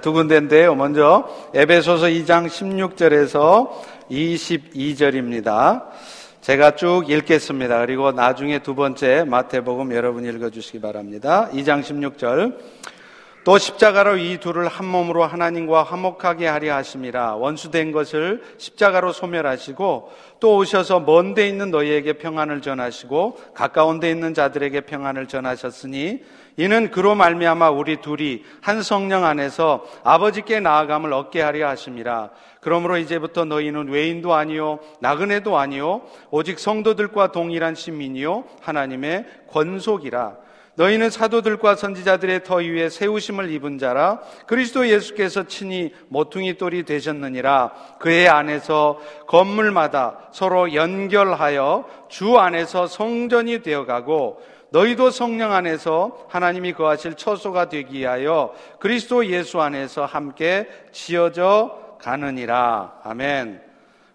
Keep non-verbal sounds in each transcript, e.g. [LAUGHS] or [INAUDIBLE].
두 군데인데요. 먼저 에베소서 2장 16절에서 22절입니다. 제가 쭉 읽겠습니다. 그리고 나중에 두 번째 마태복음 여러분 읽어 주시기 바랍니다. 2장 16절. 또 십자가로 이 둘을 한 몸으로 하나님과 화목하게 하려 하심이라 원수된 것을 십자가로 소멸하시고 또 오셔서 먼 데 있는 너희에게 평안을 전하시고 가까운 데 있는 자들에게 평안을 전하셨으니 이는 그로 말미암아 우리 둘이 한 성령 안에서 아버지께 나아감을 얻게 하려 하심이라. 그러므로 이제부터 너희는 외인도 아니요 나그네도 아니요 오직 성도들과 동일한 시민이요 하나님의 권속이라. 너희는 사도들과 선지자들의 터 위에 세우심을 입은 자라 그리스도 예수께서 친히 모퉁이 돌이 되셨느니라 그의 안에서 건물마다 서로 연결하여 주 안에서 성전이 되어가고 너희도 성령 안에서 하나님이 거하실 처소가 되기 위하여 그리스도 예수 안에서 함께 지어져 가느니라. 아멘.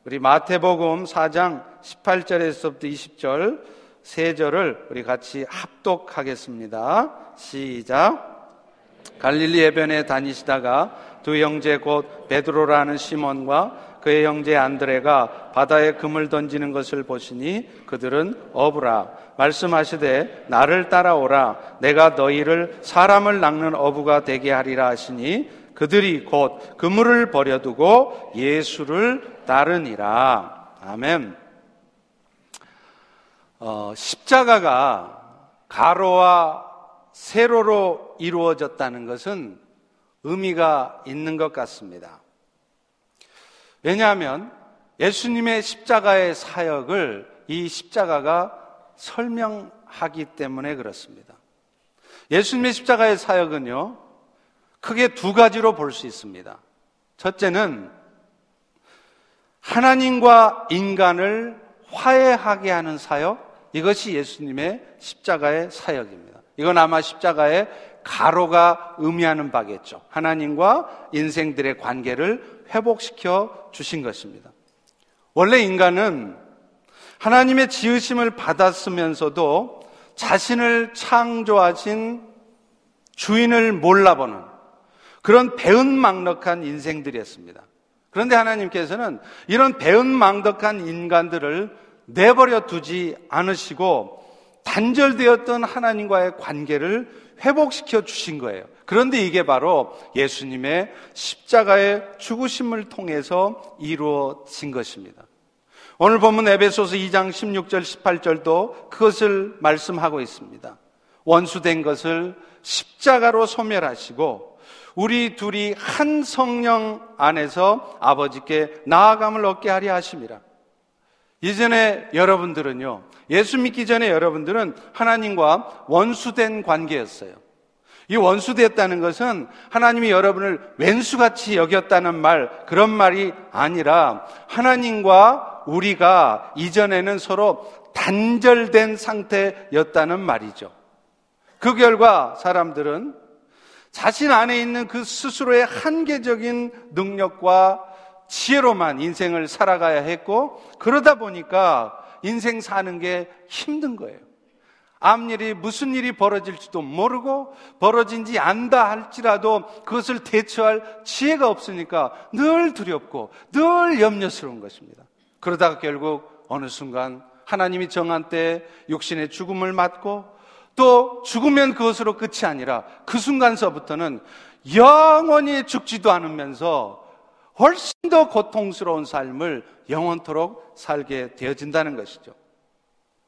우리 마태복음 4장 18절에서부터 20절 세 절을 우리 같이 합독하겠습니다. 시작. 갈릴리 해변에 다니시다가 두 형제 곧 베드로라는 시몬과 그의 형제 안드레가 바다에 금을 던지는 것을 보시니 그들은 어부라 말씀하시되 나를 따라오라 내가 너희를 사람을 낚는 어부가 되게 하리라 하시니 그들이 곧 그물을 버려두고 예수를 따르니라 아멘. 어, 십자가가 가로와 세로로 이루어졌다는 것은 의미가 있는 것 같습니다. 왜냐하면 예수님의 십자가의 사역을 이 십자가가 설명하기 때문에 그렇습니다. 예수님의 십자가의 사역은요, 크게 두 가지로 볼 수 있습니다. 첫째는 하나님과 인간을 화해하게 하는 사역, 이것이 예수님의 십자가의 사역입니다. 이건 아마 십자가의 가로가 의미하는 바겠죠. 하나님과 인생들의 관계를 회복시켜 주신 것입니다. 원래 인간은 하나님의 지으심을 받았으면서도 자신을 창조하신 주인을 몰라보는 그런 배은망덕한 인생들이었습니다. 그런데 하나님께서는 이런 배은망덕한 인간들을 내버려 두지 않으시고 단절되었던 하나님과의 관계를 회복시켜 주신 거예요. 그런데 이게 바로 예수님의 십자가의 죽으심을 통해서 이루어진 것입니다. 오늘 보면 에베소서 2장 16절 18절도 그것을 말씀하고 있습니다. 원수된 것을 십자가로 소멸하시고 우리 둘이 한 성령 안에서 아버지께 나아감을 얻게 하심이라. 이전에 여러분들은요, 예수 믿기 전에 여러분들은 하나님과 원수된 관계였어요. 이 원수되었다는 것은 하나님이 여러분을 왼수같이 여겼다는 말, 그런 말이 아니라 하나님과 우리가 이전에는 서로 단절된 상태였다는 말이죠. 그 결과 사람들은 자신 안에 있는 그 스스로의 한계적인 능력과 지혜로만 인생을 살아가야 했고, 그러다 보니까 인생 사는 게 힘든 거예요. 앞일이 무슨 일이 벌어질지도 모르고 벌어진지 안다 할지라도 그것을 대처할 지혜가 없으니까 늘 두렵고 늘 염려스러운 것입니다. 그러다가 결국 어느 순간 하나님이 정한 때 육신의 죽음을 맞고 또 죽으면 그것으로 끝이 아니라 그 순간서부터는 영원히 죽지도 않으면서 훨씬 더 고통스러운 삶을 영원토록 살게 되어진다는 것이죠.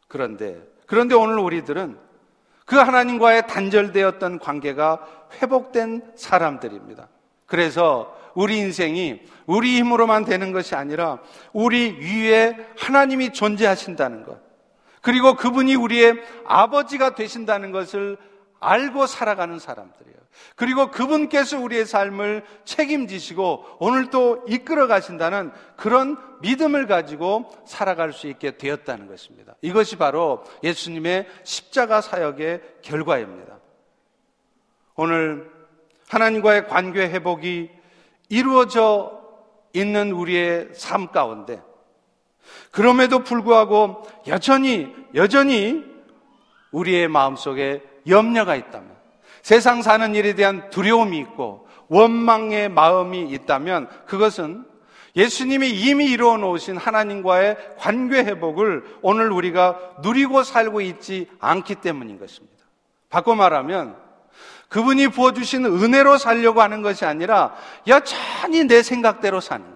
그런데 그런데 오늘 우리들은 그 하나님과의 단절되었던 관계가 회복된 사람들입니다. 그래서 우리 인생이 우리 힘으로만 되는 것이 아니라 우리 위에 하나님이 존재하신다는 것. 그리고 그분이 우리의 아버지가 되신다는 것을 알고 살아가는 사람들이에요. 그리고 그분께서 우리의 삶을 책임지시고 오늘 또 이끌어 가신다는 그런 믿음을 가지고 살아갈 수 있게 되었다는 것입니다. 이것이 바로 예수님의 십자가 사역의 결과입니다. 오늘 하나님과의 관계 회복이 이루어져 있는 우리의 삶 가운데 그럼에도 불구하고 여전히 여전히 우리의 마음속에 염려가 있다면 세상 사는 일에 대한 두려움이 있고 원망의 마음이 있다면 그것은 예수님이 이미 이루어 놓으신 하나님과의 관계 회복을 오늘 우리가 누리고 살고 있지 않기 때문인 것입니다. 바꿔 말하면 그분이 부어주신 은혜로 살려고 하는 것이 아니라 여전히 내 생각대로 사는.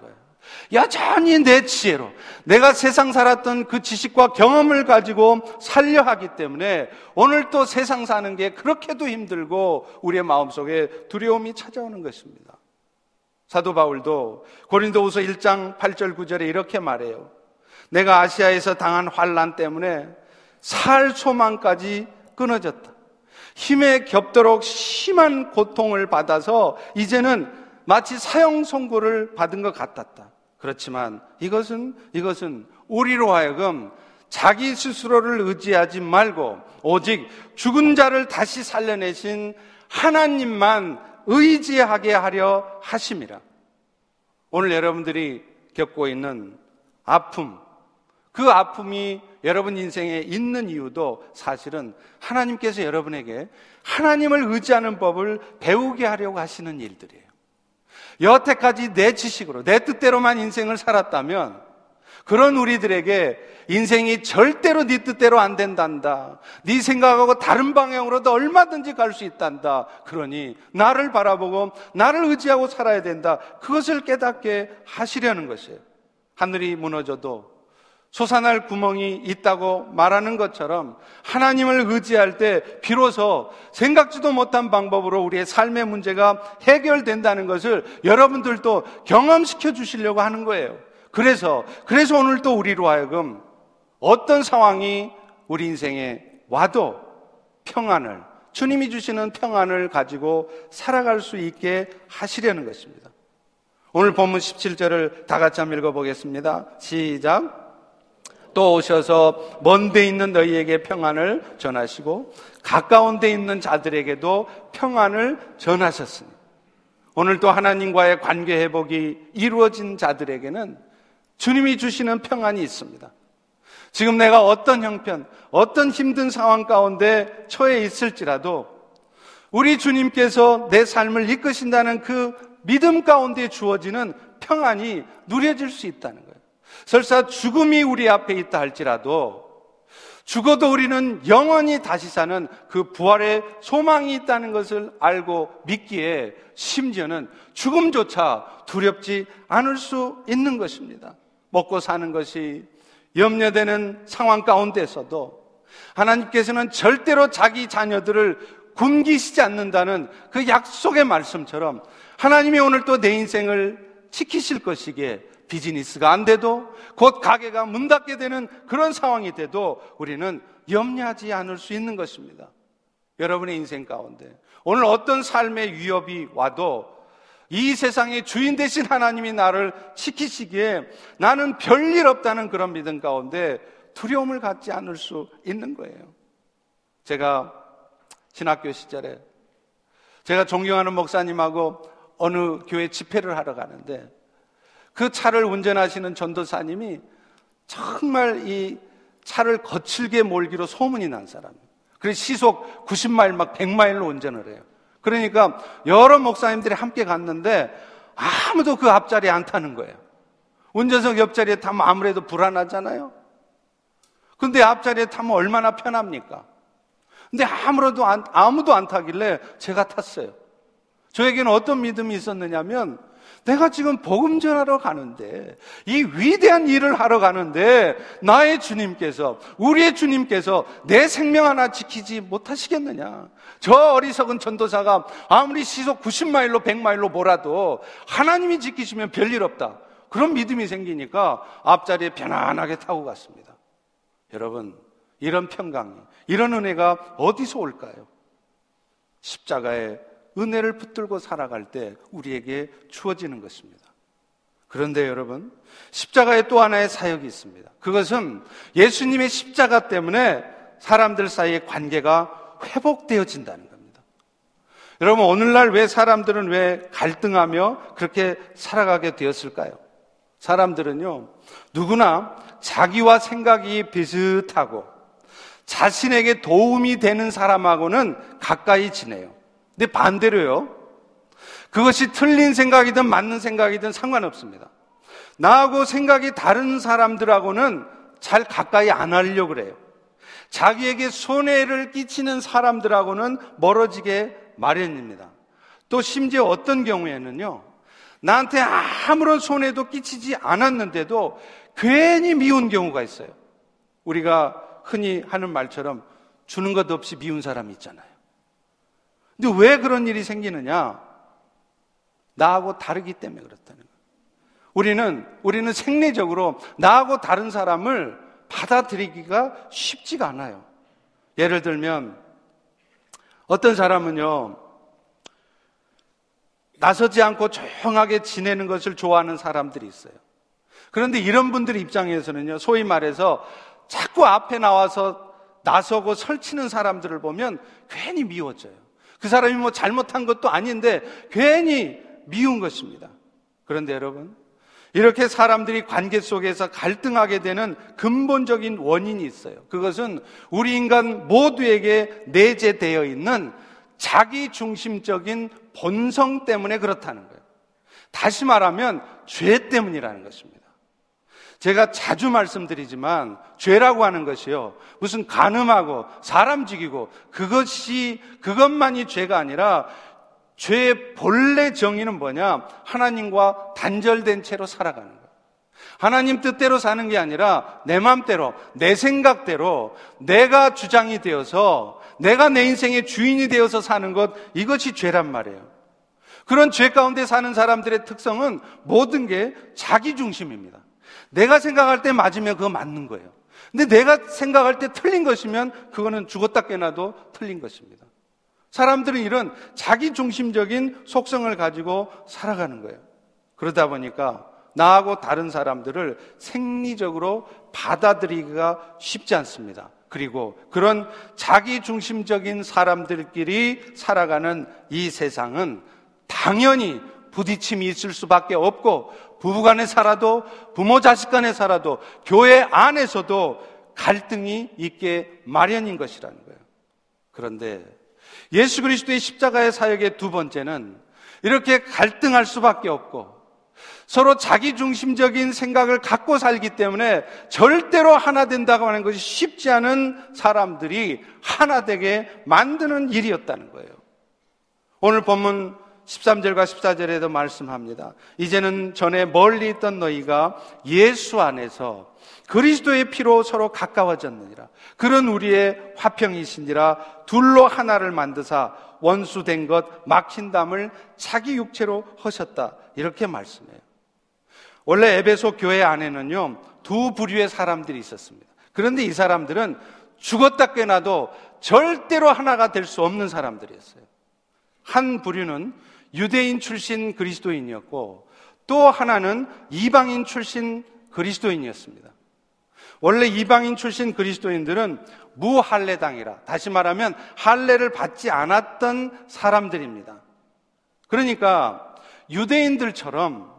여전히 내 지혜로 내가 세상 살았던 그 지식과 경험을 가지고 살려 하기 때문에 오늘 또 세상 사는 게 그렇게도 힘들고 우리의 마음속에 두려움이 찾아오는 것입니다. 사도 바울도 고린도후서 1장 8절 9절에 이렇게 말해요. 내가 아시아에서 당한 환란 때문에 살 소망까지 끊어졌다. 힘에 겹도록 심한 고통을 받아서 이제는 마치 사형 선고를 받은 것 같았다. 그렇지만 이것은 이것은 우리로 하여금 자기 스스로를 의지하지 말고 오직 죽은 자를 다시 살려내신 하나님만 의지하게 하려 하심이라. 오늘 여러분들이 겪고 있는 아픔, 그 아픔이 여러분 인생에 있는 이유도 사실은 하나님께서 여러분에게 하나님을 의지하는 법을 배우게 하려고 하시는 일들이에요. 여태까지 내 지식으로, 내 뜻대로만 인생을 살았다면 그런 우리들에게 인생이 절대로 네 뜻대로 안 된단다. 네 생각하고 다른 방향으로도 얼마든지 갈 수 있단다. 그러니 나를 바라보고 나를 의지하고 살아야 된다. 그것을 깨닫게 하시려는 것이에요. 하늘이 무너져도 솟아날 구멍이 있다고 말하는 것처럼 하나님을 의지할 때 비로소 생각지도 못한 방법으로 우리의 삶의 문제가 해결된다는 것을 여러분들도 경험시켜 주시려고 하는 거예요. 그래서, 그래서 오늘 또 우리로 하여금 어떤 상황이 우리 인생에 와도 평안을, 주님이 주시는 평안을 가지고 살아갈 수 있게 하시려는 것입니다. 오늘 본문 17절을 다 같이 한번 읽어보겠습니다. 시작. 또 오셔서 먼 데 있는 너희에게 평안을 전하시고 가까운 데 있는 자들에게도 평안을 전하셨으니 오늘 또 하나님과의 관계 회복이 이루어진 자들에게는 주님이 주시는 평안이 있습니다. 지금 내가 어떤 형편, 어떤 힘든 상황 가운데 처해 있을지라도 우리 주님께서 내 삶을 이끄신다는 그 믿음 가운데 주어지는 평안이 누려질 수 있다는 거예요. 설사 죽음이 우리 앞에 있다 할지라도 죽어도 우리는 영원히 다시 사는 그 부활의 소망이 있다는 것을 알고 믿기에 심지어는 죽음조차 두렵지 않을 수 있는 것입니다. 먹고 사는 것이 염려되는 상황 가운데서도 하나님께서는 절대로 자기 자녀들을 굶기시지 않는다는 그 약속의 말씀처럼 하나님이 오늘 또 내 인생을 지키실 것이기에 비즈니스가 안 돼도 곧 가게가 문 닫게 되는 그런 상황이 돼도 우리는 염려하지 않을 수 있는 것입니다. 여러분의 인생 가운데 오늘 어떤 삶의 위협이 와도 이 세상의 주인 되신 하나님이 나를 지키시기에 나는 별일 없다는 그런 믿음 가운데 두려움을 갖지 않을 수 있는 거예요. 제가 신학교 시절에 제가 존경하는 목사님하고 어느 교회 집회를 하러 가는데 그 차를 운전하시는 전도사님이 정말 이 차를 거칠게 몰기로 소문이 난 사람이에요. 그래서 시속 90마일 막 100마일로 운전을 해요. 그러니까 여러 목사님들이 함께 갔는데 아무도 그 앞자리에 안 타는 거예요. 운전석 옆자리에 타면 아무래도 불안하잖아요. 근데 앞자리에 타면 얼마나 편합니까? 근데 아무래도 안, 아무도 안 타길래 제가 탔어요. 저에게는 어떤 믿음이 있었느냐면 내가 지금 복음 전하러 가는데 이 위대한 일을 하러 가는데 나의 주님께서 우리의 주님께서 내 생명 하나 지키지 못하시겠느냐? 저 어리석은 전도사가 아무리 시속 90마일로 100마일로 몰아도 하나님이 지키시면 별일 없다. 그런 믿음이 생기니까 앞자리에 편안하게 타고 갔습니다. 여러분, 이런 평강이, 이런 은혜가 어디서 올까요? 십자가의 은혜를 붙들고 살아갈 때 우리에게 주어지는 것입니다. 그런데 여러분, 십자가에 또 하나의 사역이 있습니다. 그것은 예수님의 십자가 때문에 사람들 사이의 관계가 회복되어진다는 겁니다. 여러분, 오늘날 왜 사람들은 왜 갈등하며 그렇게 살아가게 되었을까요? 사람들은요, 누구나 자기와 생각이 비슷하고 자신에게 도움이 되는 사람하고는 가까이 지내요. 근데 반대로요. 그것이 틀린 생각이든 맞는 생각이든 상관없습니다. 나하고 생각이 다른 사람들하고는 잘 가까이 안 하려고 그래요. 자기에게 손해를 끼치는 사람들하고는 멀어지게 마련입니다. 또 심지어 어떤 경우에는요, 나한테 아무런 손해도 끼치지 않았는데도 괜히 미운 경우가 있어요. 우리가 흔히 하는 말처럼 주는 것 없이 미운 사람이 있잖아요. 근데 왜 그런 일이 생기느냐? 나하고 다르기 때문에 그렇다는 거예요. 우리는, 우리는 생리적으로 나하고 다른 사람을 받아들이기가 쉽지가 않아요. 예를 들면, 어떤 사람은요, 나서지 않고 조용하게 지내는 것을 좋아하는 사람들이 있어요. 그런데 이런 분들 입장에서는요, 소위 말해서 자꾸 앞에 나와서 나서고 설치는 사람들을 보면 괜히 미워져요. 그 사람이 뭐 잘못한 것도 아닌데 괜히 미운 것입니다. 그런데 여러분, 이렇게 사람들이 관계 속에서 갈등하게 되는 근본적인 원인이 있어요. 그것은 우리 인간 모두에게 내재되어 있는 자기 중심적인 본성 때문에 그렇다는 거예요. 다시 말하면 죄 때문이라는 것입니다. 제가 자주 말씀드리지만 죄라고 하는 것이요. 무슨 가늠하고 사람 죽이고 그것이 그것만이 죄가 아니라 죄의 본래 정의는 뭐냐? 하나님과 단절된 채로 살아가는 거예요. 하나님 뜻대로 사는 게 아니라 내 마음대로, 내 생각대로 내가 주장이 되어서 내가 내 인생의 주인이 되어서 사는 것 이것이 죄란 말이에요. 그런 죄 가운데 사는 사람들의 특성은 모든 게 자기 중심입니다. 내가 생각할 때 맞으면 그거 맞는 거예요. 근데 내가 생각할 때 틀린 것이면 그거는 죽었다 깨나도 틀린 것입니다. 사람들은 이런 자기 중심적인 속성을 가지고 살아가는 거예요. 그러다 보니까 나하고 다른 사람들을 생리적으로 받아들이기가 쉽지 않습니다. 그리고 그런 자기 중심적인 사람들끼리 살아가는 이 세상은 당연히 부딪힘이 있을 수밖에 없고 부부 간에 살아도 부모 자식 간에 살아도 교회 안에서도 갈등이 있게 마련인 것이라는 거예요. 그런데 예수 그리스도의 십자가의 사역의 두 번째는 이렇게 갈등할 수밖에 없고 서로 자기 중심적인 생각을 갖고 살기 때문에 절대로 하나 된다고 하는 것이 쉽지 않은 사람들이 하나 되게 만드는 일이었다는 거예요. 오늘 본문 13절과 14절에도 말씀합니다. 이제는 전에 멀리 있던 너희가 예수 안에서 그리스도의 피로 서로 가까워졌느니라. 그런 우리의 화평이신지라 둘로 하나를 만드사 원수된 것 막힌 담을 자기 육체로 하셨다. 이렇게 말씀해요. 원래 에베소 교회 안에는요, 두 부류의 사람들이 있었습니다. 그런데 이 사람들은 죽었다 깨나도 절대로 하나가 될 수 없는 사람들이었어요. 한 부류는 유대인 출신 그리스도인이었고 또 하나는 이방인 출신 그리스도인이었습니다. 원래 이방인 출신 그리스도인들은 무할례당이라 다시 말하면 할례를 받지 않았던 사람들입니다. 그러니까 유대인들처럼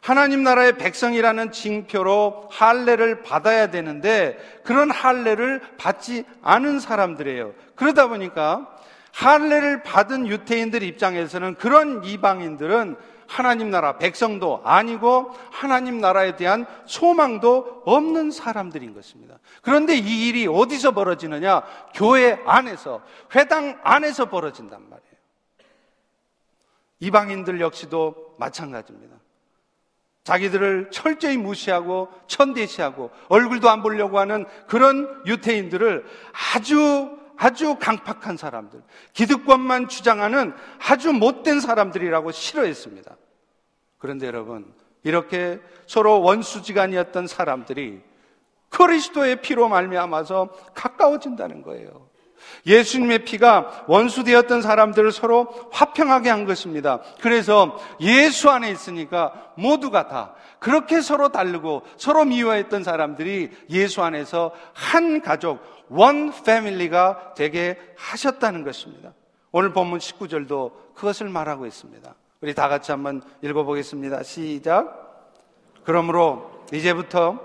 하나님 나라의 백성이라는 징표로 할례를 받아야 되는데 그런 할례를 받지 않은 사람들이에요. 그러다 보니까 할례를 받은 유태인들 입장에서는 그런 이방인들은 하나님 나라 백성도 아니고 하나님 나라에 대한 소망도 없는 사람들인 것입니다. 그런데 이 일이 어디서 벌어지느냐? 교회 안에서, 회당 안에서 벌어진단 말이에요. 이방인들 역시도 마찬가지입니다. 자기들을 철저히 무시하고 천대시하고 얼굴도 안 보려고 하는 그런 유태인들을 아주 아주 강팍한 사람들, 기득권만 주장하는 아주 못된 사람들이라고 싫어했습니다. 그런데 여러분, 이렇게 서로 원수지간이었던 사람들이 그리스도의 피로 말미암아서 가까워진다는 거예요. 예수님의 피가 원수되었던 사람들을 서로 화평하게 한 것입니다. 그래서 예수 안에 있으니까 모두가 다 그렇게 서로 다르고 서로 미워했던 사람들이 예수 안에서 한 가족, 원 패밀리가 되게 하셨다는 것입니다. 오늘 본문 19절도 그것을 말하고 있습니다. 우리 다 같이 한번 읽어보겠습니다. 시작. 그러므로 이제부터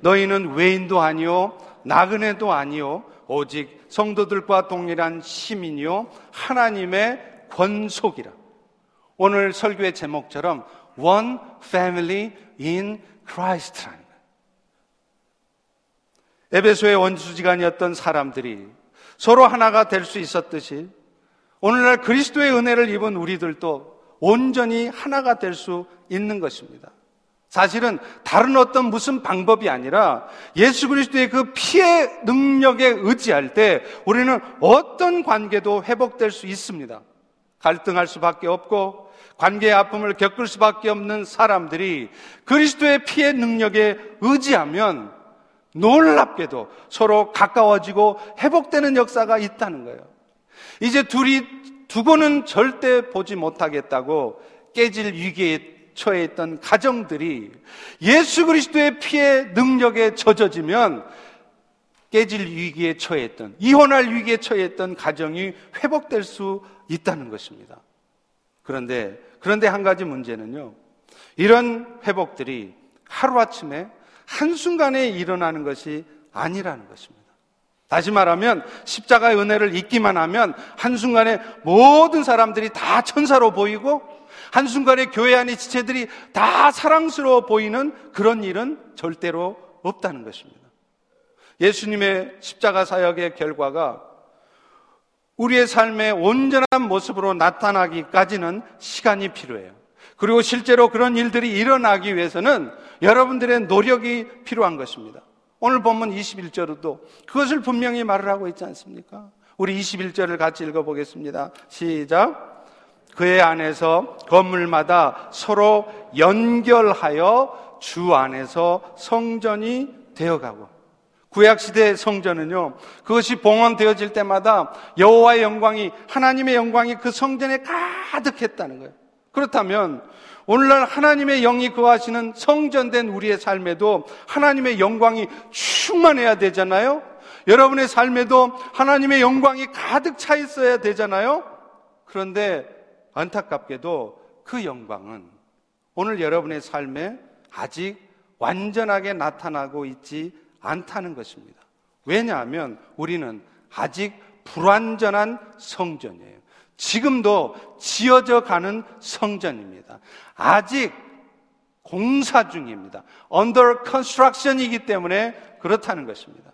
너희는 외인도 아니요, 나그네도 아니요, 오직 성도들과 동일한 시민이요, 하나님의 권속이라. 오늘 설교의 제목처럼 One Family in Christ라는. 에베소의 원수지간이었던 사람들이 서로 하나가 될 수 있었듯이 오늘날 그리스도의 은혜를 입은 우리들도 온전히 하나가 될 수 있는 것입니다. 사실은 다른 어떤 무슨 방법이 아니라 예수 그리스도의 그 피의 능력에 의지할 때 우리는 어떤 관계도 회복될 수 있습니다. 갈등할 수밖에 없고 관계의 아픔을 겪을 수밖에 없는 사람들이 그리스도의 피의 능력에 의지하면 놀랍게도 서로 가까워지고 회복되는 역사가 있다는 거예요. 이제 둘이 두고는 절대 보지 못하겠다고 깨질 위기에 처해 있던 가정들이 예수 그리스도의 피의 능력에 젖어지면 깨질 위기에 처해 있던 이혼할 위기에 처해 있던 가정이 회복될 수 있다는 것입니다. 그런데 그런데 한 가지 문제는요. 이런 회복들이 하루아침에 한순간에 일어나는 것이 아니라는 것입니다. 다시 말하면 십자가의 은혜를 잊기만 하면 한순간에 모든 사람들이 다 천사로 보이고 한순간에 교회 안의 지체들이 다 사랑스러워 보이는 그런 일은 절대로 없다는 것입니다. 예수님의 십자가 사역의 결과가 우리의 삶의 온전한 모습으로 나타나기까지는 시간이 필요해요. 그리고 실제로 그런 일들이 일어나기 위해서는 여러분들의 노력이 필요한 것입니다. 오늘 본문 21절에도 그것을 분명히 말을 하고 있지 않습니까? 우리 21절을 같이 읽어보겠습니다. 시작. 그의 안에서 건물마다 서로 연결하여 주 안에서 성전이 되어가고 구약 시대 성전은요. 그것이 봉헌되어질 때마다 여호와의 영광이 하나님의 영광이 그 성전에 가득했다는 거예요. 그렇다면 오늘날 하나님의 영이 거하시는 성전된 우리의 삶에도 하나님의 영광이 충만해야 되잖아요. 여러분의 삶에도 하나님의 영광이 가득 차 있어야 되잖아요. 그런데 안타깝게도 그 영광은 오늘 여러분의 삶에 아직 완전하게 나타나고 있지 않다는 것입니다. 왜냐하면 우리는 아직 불완전한 성전이에요. 지금도 지어져 가는 성전입니다. 아직 공사 중입니다. under construction이기 때문에 그렇다는 것입니다.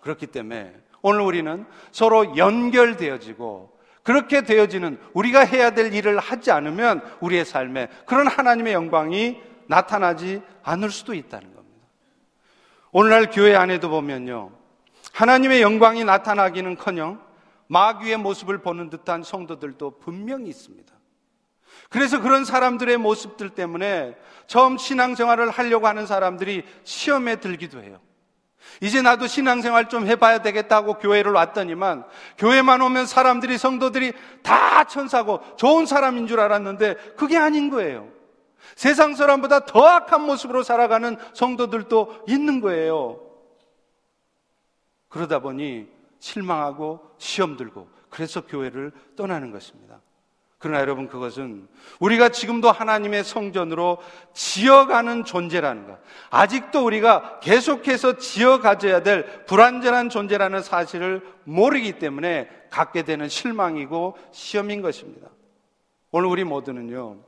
그렇기 때문에 오늘 우리는 서로 연결되어지고 그렇게 되어지는 우리가 해야 될 일을 하지 않으면 우리의 삶에 그런 하나님의 영광이 나타나지 않을 수도 있다는 오늘날 교회 안에도 보면요. 하나님의 영광이 나타나기는 커녕 마귀의 모습을 보는 듯한 성도들도 분명히 있습니다. 그래서 그런 사람들의 모습들 때문에 처음 신앙생활을 하려고 하는 사람들이 시험에 들기도 해요. 이제 나도 신앙생활 좀 해봐야 되겠다고 교회를 왔더니만 교회만 오면 사람들이 성도들이 다 천사고 좋은 사람인 줄 알았는데 그게 아닌 거예요. 세상 사람보다 더 악한 모습으로 살아가는 성도들도 있는 거예요. 그러다 보니 실망하고 시험 들고 그래서 교회를 떠나는 것입니다. 그러나 여러분 그것은 우리가 지금도 하나님의 성전으로 지어가는 존재라는 것. 아직도 우리가 계속해서 지어가져야 될 불완전한 존재라는 사실을 모르기 때문에 갖게 되는 실망이고 시험인 것입니다. 오늘 우리 모두는요.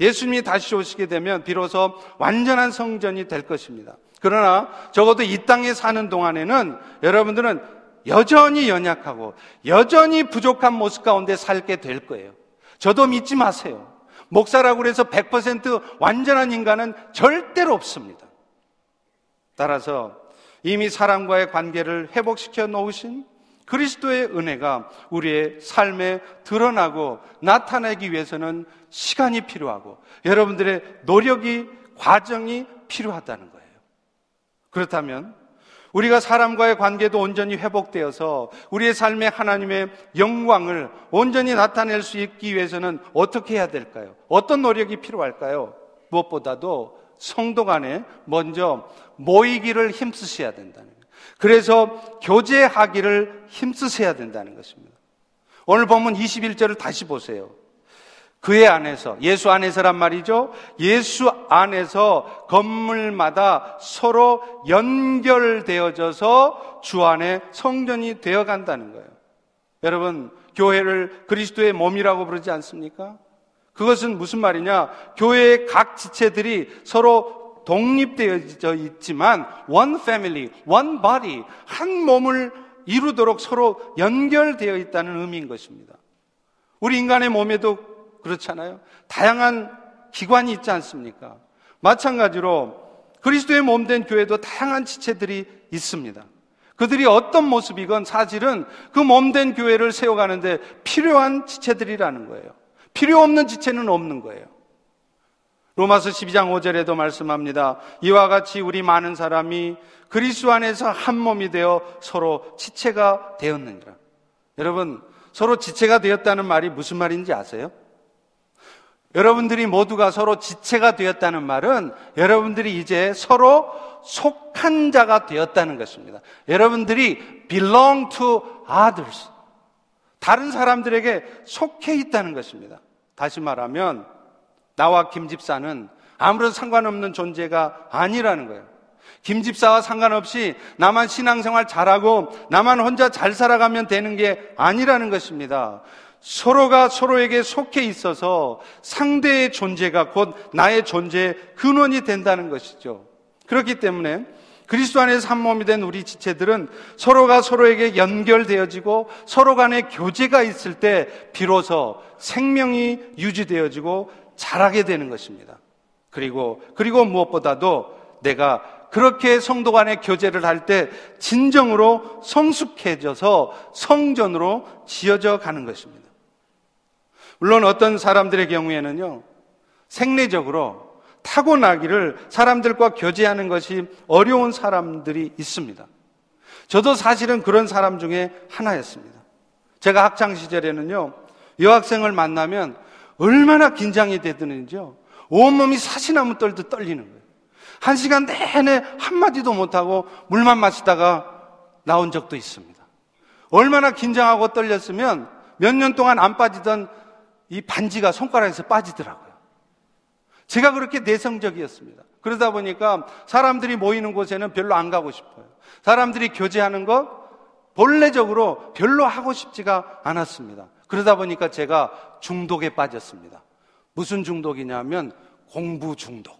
예수님이 다시 오시게 되면 비로소 완전한 성전이 될 것입니다. 그러나 적어도 이 땅에 사는 동안에는 여러분들은 여전히 연약하고 여전히 부족한 모습 가운데 살게 될 거예요. 저도 믿지 마세요. 목사라고 해서 100% 완전한 인간은 절대로 없습니다. 따라서 이미 사람과의 관계를 회복시켜 놓으신 그리스도의 은혜가 우리의 삶에 드러나고 나타내기 위해서는 시간이 필요하고 여러분들의 노력이 과정이 필요하다는 거예요. 그렇다면 우리가 사람과의 관계도 온전히 회복되어서 우리의 삶에 하나님의 영광을 온전히 나타낼 수 있기 위해서는 어떻게 해야 될까요? 어떤 노력이 필요할까요? 무엇보다도 성도 간에 먼저 모이기를 힘쓰셔야 된다는 거예요. 그래서 교제하기를 힘쓰셔야 된다는 것입니다. 오늘 보면 21절을 다시 보세요. 그의 안에서, 예수 안에서란 말이죠. 예수 안에서 건물마다 서로 연결되어져서 주 안에 성전이 되어 간다는 거예요. 여러분, 교회를 그리스도의 몸이라고 부르지 않습니까? 그것은 무슨 말이냐? 교회의 각 지체들이 서로 독립되어 있지만 one family, one body, 한 몸을 이루도록 서로 연결되어 있다는 의미인 것입니다. 우리 인간의 몸에도 그렇잖아요. 다양한 기관이 있지 않습니까? 마찬가지로 그리스도의 몸 된 교회도 다양한 지체들이 있습니다. 그들이 어떤 모습이건 사실은 그 몸 된 교회를 세워가는데 필요한 지체들이라는 거예요. 필요 없는 지체는 없는 거예요. 로마서 12장 5절에도 말씀합니다. 이와 같이 우리 많은 사람이 그리스도 안에서 한 몸이 되어 서로 지체가 되었느니라. 여러분, 서로 지체가 되었다는 말이 무슨 말인지 아세요? 여러분들이 모두가 서로 지체가 되었다는 말은 여러분들이 이제 서로 속한 자가 되었다는 것입니다. 여러분들이 belong to others. 다른 사람들에게 속해 있다는 것입니다. 다시 말하면 나와 김 집사는 아무런 상관없는 존재가 아니라는 거예요. 김 집사와 상관없이 나만 신앙생활 잘하고 나만 혼자 잘 살아가면 되는 게 아니라는 것입니다. 서로가 서로에게 속해 있어서 상대의 존재가 곧 나의 존재의 근원이 된다는 것이죠. 그렇기 때문에 그리스도 안에서 한 몸이 된 우리 지체들은 서로가 서로에게 연결되어지고 서로 간에 교제가 있을 때 비로소 생명이 유지되어지고 자라게 되는 것입니다. 그리고 그리고 무엇보다도 내가 그렇게 성도 간의 교제를 할 때 진정으로 성숙해져서 성전으로 지어져 가는 것입니다. 물론 어떤 사람들의 경우에는요, 생리적으로 타고나기를 사람들과 교제하는 것이 어려운 사람들이 있습니다. 저도 사실은 그런 사람 중에 하나였습니다. 제가 학창 시절에는요, 여학생을 만나면 얼마나 긴장이 되드는지요. 온몸이 사시나무 떨듯 떨리는 거예요. 한 시간 내내 한마디도 못하고 물만 마시다가 나온 적도 있습니다. 얼마나 긴장하고 떨렸으면 몇 년 동안 안 빠지던 이 반지가 손가락에서 빠지더라고요. 제가 그렇게 내성적이었습니다. 그러다 보니까 사람들이 모이는 곳에는 별로 안 가고 싶어요. 사람들이 교제하는 것 본래적으로 별로 하고 싶지가 않았습니다. 그러다 보니까 제가 중독에 빠졌습니다. 무슨 중독이냐면 공부 중독.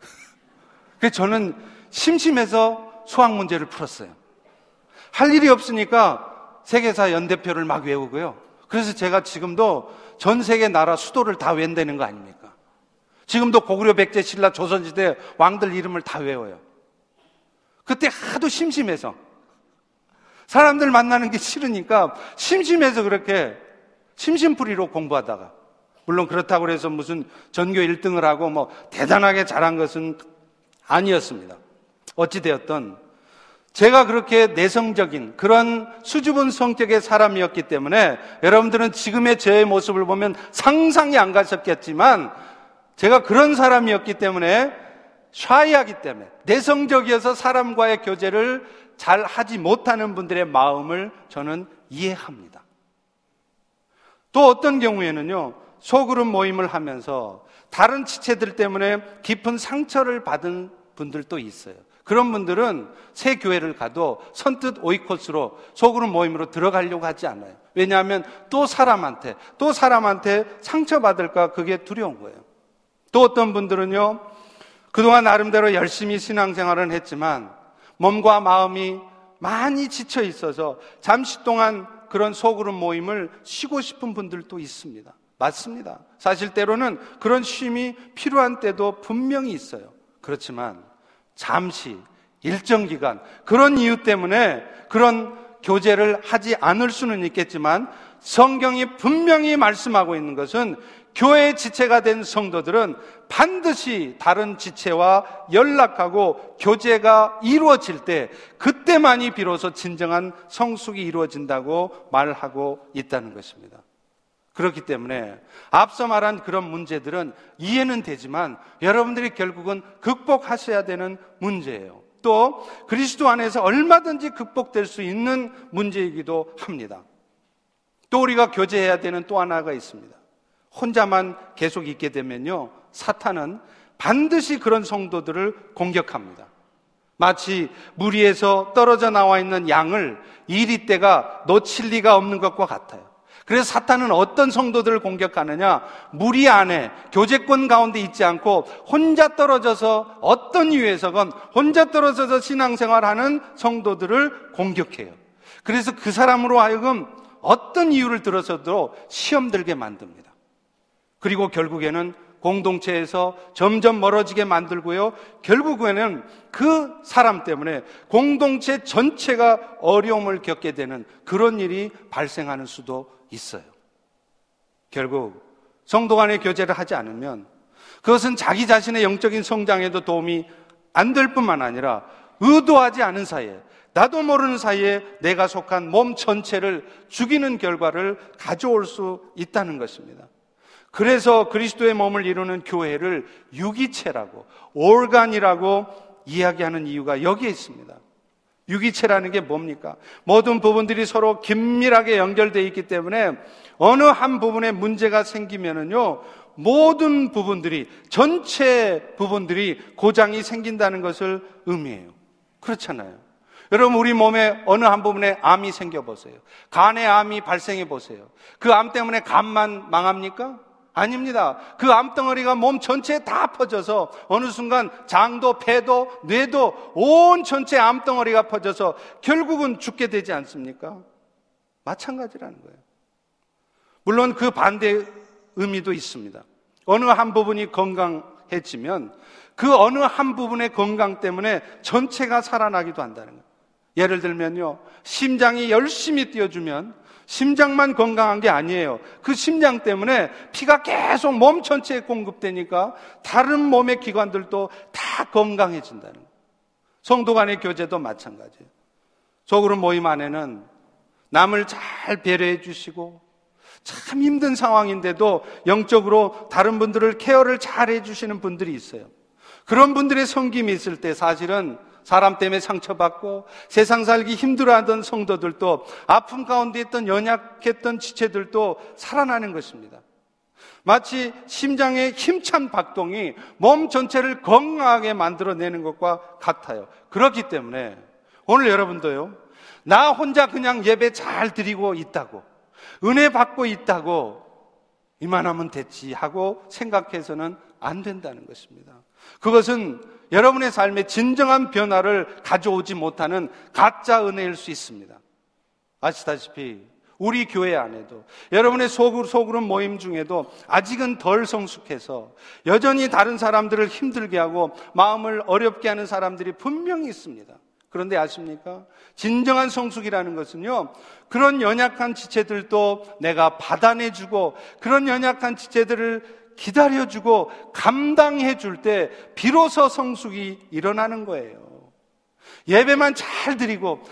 [LAUGHS] 그래서 저는 심심해서 수학 문제를 풀었어요. 할 일이 없으니까 세계사 연대표를 막 외우고요. 그래서 제가 지금도 전 세계 나라 수도를 다 외운다는 거 아닙니까? 지금도 고구려 백제 신라 조선시대 왕들 이름을 다 외워요. 그때 하도 심심해서 사람들 만나는 게 싫으니까 심심해서 그렇게 심심풀이로 공부하다가 물론 그렇다고 해서 무슨 전교 1등을 하고 뭐 대단하게 잘한 것은 아니었습니다. 어찌되었던 제가 그렇게 내성적인 그런 수줍은 성격의 사람이었기 때문에 여러분들은 지금의 제 모습을 보면 상상이 안 가셨겠지만 제가 그런 사람이었기 때문에 샤이하기 때문에 내성적이어서 사람과의 교제를 잘 하지 못하는 분들의 마음을 저는 이해합니다. 또 어떤 경우에는요, 소그룹 모임을 하면서 다른 지체들 때문에 깊은 상처를 받은 분들도 있어요. 그런 분들은 새 교회를 가도 선뜻 오이코스로 소그룹 모임으로 들어가려고 하지 않아요. 왜냐하면 또 사람한테, 또 사람한테 상처받을까 그게 두려운 거예요. 또 어떤 분들은요, 그동안 나름대로 열심히 신앙생활을 했지만 몸과 마음이 많이 지쳐 있어서 잠시 동안 그런 소그룹 모임을 쉬고 싶은 분들도 있습니다. 맞습니다. 사실 때로는 그런 쉼이 필요한 때도 분명히 있어요. 그렇지만 잠시 일정 기간 그런 이유 때문에 그런 교제를 하지 않을 수는 있겠지만 성경이 분명히 말씀하고 있는 것은 교회의 지체가 된 성도들은 반드시 다른 지체와 연락하고 교제가 이루어질 때 그때만이 비로소 진정한 성숙이 이루어진다고 말하고 있다는 것입니다. 그렇기 때문에 앞서 말한 그런 문제들은 이해는 되지만 여러분들이 결국은 극복하셔야 되는 문제예요. 또 그리스도 안에서 얼마든지 극복될 수 있는 문제이기도 합니다. 또 우리가 교제해야 되는 또 하나가 있습니다. 혼자만 계속 있게 되면요. 사탄은 반드시 그런 성도들을 공격합니다. 마치 무리에서 떨어져 나와 있는 양을 이리 때가 놓칠 리가 없는 것과 같아요. 그래서 사탄은 어떤 성도들을 공격하느냐? 무리 안에 교제권 가운데 있지 않고 혼자 떨어져서 어떤 이유에서건 혼자 떨어져서 신앙생활하는 성도들을 공격해요. 그래서 그 사람으로 하여금 어떤 이유를 들어서도 시험 들게 만듭니다. 그리고 결국에는 공동체에서 점점 멀어지게 만들고요. 결국에는 그 사람 때문에 공동체 전체가 어려움을 겪게 되는 그런 일이 발생하는 수도 있어요. 결국 성도 간의 교제를 하지 않으면 그것은 자기 자신의 영적인 성장에도 도움이 안 될 뿐만 아니라 의도하지 않은 사이에 나도 모르는 사이에 내가 속한 몸 전체를 죽이는 결과를 가져올 수 있다는 것입니다. 그래서 그리스도의 몸을 이루는 교회를 유기체라고, 올간이라고 이야기하는 이유가 여기에 있습니다. 유기체라는 게 뭡니까? 모든 부분들이 서로 긴밀하게 연결되어 있기 때문에 어느 한 부분에 문제가 생기면은요, 모든 부분들이, 전체 부분들이 고장이 생긴다는 것을 의미해요. 그렇잖아요. 여러분, 우리 몸에 어느 한 부분에 암이 생겨보세요. 간에 암이 발생해 보세요. 그 암 때문에 간만 망합니까? 아닙니다. 그 암덩어리가 몸 전체에 다 퍼져서 어느 순간 장도, 폐도, 뇌도 온 전체 암덩어리가 퍼져서 결국은 죽게 되지 않습니까? 마찬가지라는 거예요. 물론 그 반대 의미도 있습니다. 어느 한 부분이 건강해지면 그 어느 한 부분의 건강 때문에 전체가 살아나기도 한다는 거예요. 예를 들면요. 심장이 열심히 뛰어주면 심장만 건강한 게 아니에요. 그 심장 때문에 피가 계속 몸 전체에 공급되니까 다른 몸의 기관들도 다 건강해진다는 거예요. 성도 간의 교제도 마찬가지예요. 속으로 모임 안에는 남을 잘 배려해 주시고 참 힘든 상황인데도 영적으로 다른 분들을 케어를 잘 해주시는 분들이 있어요. 그런 분들의 섬김이 있을 때 사실은 사람 때문에 상처받고 세상 살기 힘들어하던 성도들도 아픔 가운데 있던 연약했던 지체들도 살아나는 것입니다. 마치 심장의 힘찬 박동이 몸 전체를 건강하게 만들어내는 것과 같아요. 그렇기 때문에 오늘 여러분도요, 나 혼자 그냥 예배 잘 드리고 있다고, 은혜 받고 있다고, 이만하면 됐지 하고 생각해서는 안 된다는 것입니다. 그것은 여러분의 삶에 진정한 변화를 가져오지 못하는 가짜 은혜일 수 있습니다. 아시다시피 우리 교회 안에도 여러분의 속으로 모임 중에도 아직은 덜 성숙해서 여전히 다른 사람들을 힘들게 하고 마음을 어렵게 하는 사람들이 분명히 있습니다. 그런데 아십니까? 진정한 성숙이라는 것은요, 그런 연약한 지체들도 내가 받아내주고, 그런 연약한 지체들을 기다려주고 감당해 줄 때 비로소 성숙이 일어나는 거예요. 예배만 잘 드리고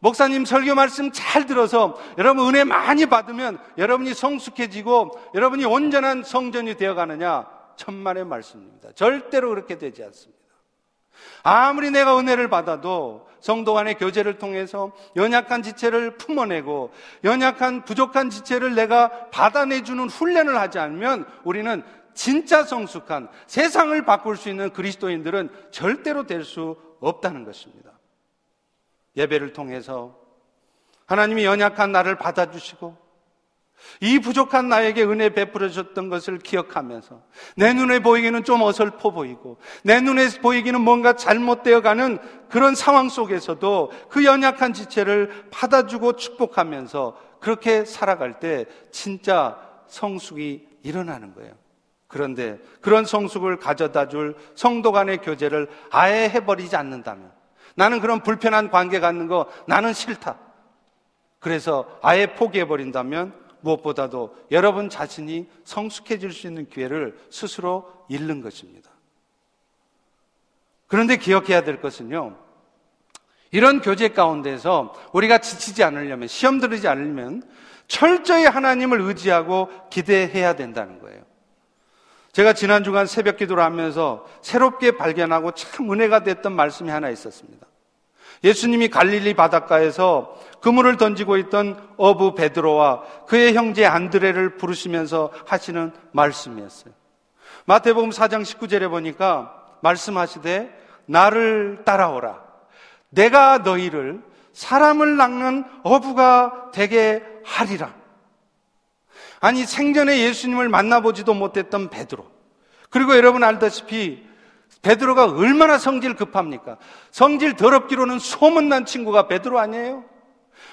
목사님 설교 말씀 잘 들어서 여러분 은혜 많이 받으면 여러분이 성숙해지고 여러분이 온전한 성전이 되어 가느냐? 천만의 말씀입니다. 절대로 그렇게 되지 않습니다. 아무리 내가 은혜를 받아도 성도 간의 교제를 통해서 연약한 지체를 품어내고 연약한 부족한 지체를 내가 받아내주는 훈련을 하지 않으면 우리는 진짜 성숙한 세상을 바꿀 수 있는 그리스도인들은 절대로 될 수 없다는 것입니다. 예배를 통해서 하나님이 연약한 나를 받아주시고 이 부족한 나에게 은혜 베풀어 줬던 것을 기억하면서 내 눈에 보이기는 좀 어설퍼 보이고 내 눈에 보이기는 뭔가 잘못되어 가는 그런 상황 속에서도 그 연약한 지체를 받아주고 축복하면서 그렇게 살아갈 때 진짜 성숙이 일어나는 거예요. 그런데 그런 성숙을 가져다 줄 성도 간의 교제를 아예 해버리지 않는다면 나는 그런 불편한 관계 갖는 거 나는 싫다. 그래서 아예 포기해버린다면 무엇보다도 여러분 자신이 성숙해질 수 있는 기회를 스스로 잃는 것입니다. 그런데 기억해야 될 것은요. 이런 교제 가운데서 우리가 지치지 않으려면, 시험 들지 않으려면 철저히 하나님을 의지하고 기대해야 된다는 거예요. 제가 지난 주간 새벽 기도를 하면서 새롭게 발견하고 참 은혜가 됐던 말씀이 하나 있었습니다. 예수님이 갈릴리 바닷가에서 그물을 던지고 있던 어부 베드로와 그의 형제 안드레를 부르시면서 하시는 말씀이었어요. 마태복음 4장 19절에 보니까 말씀하시되 나를 따라오라. 내가 너희를 사람을 낚는 어부가 되게 하리라. 아니 생전에 예수님을 만나보지도 못했던 베드로. 그리고 여러분 알다시피 베드로가 얼마나 성질 급합니까? 성질 더럽기로는 소문난 친구가 베드로 아니에요?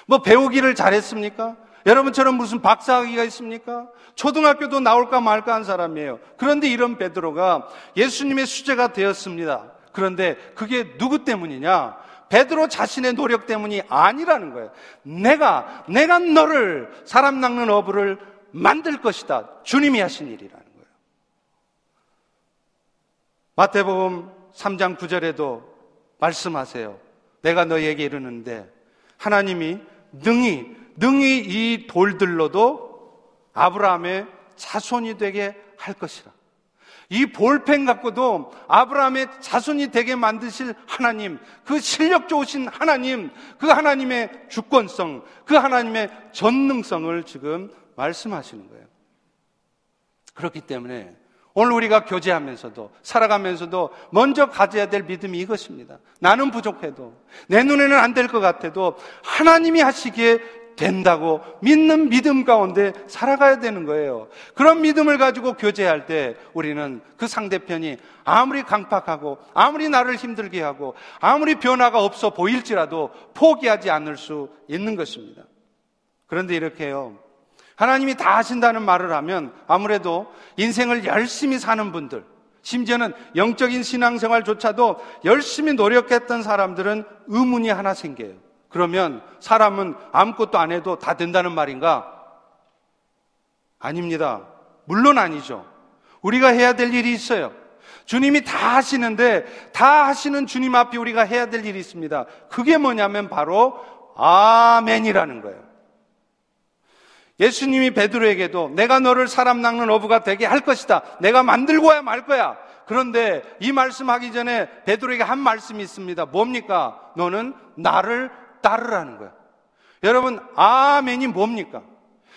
뭐 배우기를 잘했습니까? 여러분처럼 무슨 박사학위가 있습니까? 초등학교도 나올까 말까 한 사람이에요. 그런데 이런 베드로가 예수님의 수제가 되었습니다. 그런데 그게 누구 때문이냐? 베드로 자신의 노력 때문이 아니라는 거예요. 내가 내가 너를 사람 낚는 어부를 만들 것이다. 주님이 하신 거예요. 마태복음 3장 9절에도 말씀하세요. 내가 너에게 이르는데 하나님이 능히 능히 이 돌들로도 아브라함의 자손이 되게 할 것이라. 이 볼펜 갖고도 아브라함의 자손이 되게 만드실 하나님, 그 실력 좋으신 하나님, 그 하나님의 주권성, 그 하나님의 전능성을 지금 말씀하시는 거예요. 그렇기 때문에 오늘 우리가 교제하면서도 살아가면서도 먼저 가져야 될 믿음이 이것입니다. 나는 부족해도 내 눈에는 안 될 것 같아도 하나님이 하시기에 된다고 믿는 믿음 가운데 살아가야 되는 거예요. 그런 믿음을 가지고 교제할 때 우리는 그 상대편이 아무리 강팍하고 아무리 나를 힘들게 하고 아무리 변화가 없어 보일지라도 포기하지 않을 수 있는 것입니다. 그런데 이렇게요. 하나님이 다 하신다는 말을 하면 아무래도 인생을 열심히 사는 분들, 심지어는 영적인 신앙생활조차도 열심히 노력했던 사람들은 의문이 하나 생겨요. 그러면 사람은 아무것도 안 해도 다 된다는 말인가? 아닙니다. 물론 아니죠. 우리가 해야 될 일이 있어요. 주님이 다 하시는데 다 하시는 주님 앞에 우리가 해야 될 일이 있습니다. 그게 뭐냐면 바로 아멘이라는 거예요. 예수님이 베드로에게도 내가 너를 사람 낚는 어부가 되게 할 것이다. 내가 만들고야 말 거야. 그런데 이 말씀하기 전에 베드로에게 한 말씀이 있습니다. 뭡니까? 너는 나를 따르라는 거야. 여러분, 아멘이 뭡니까?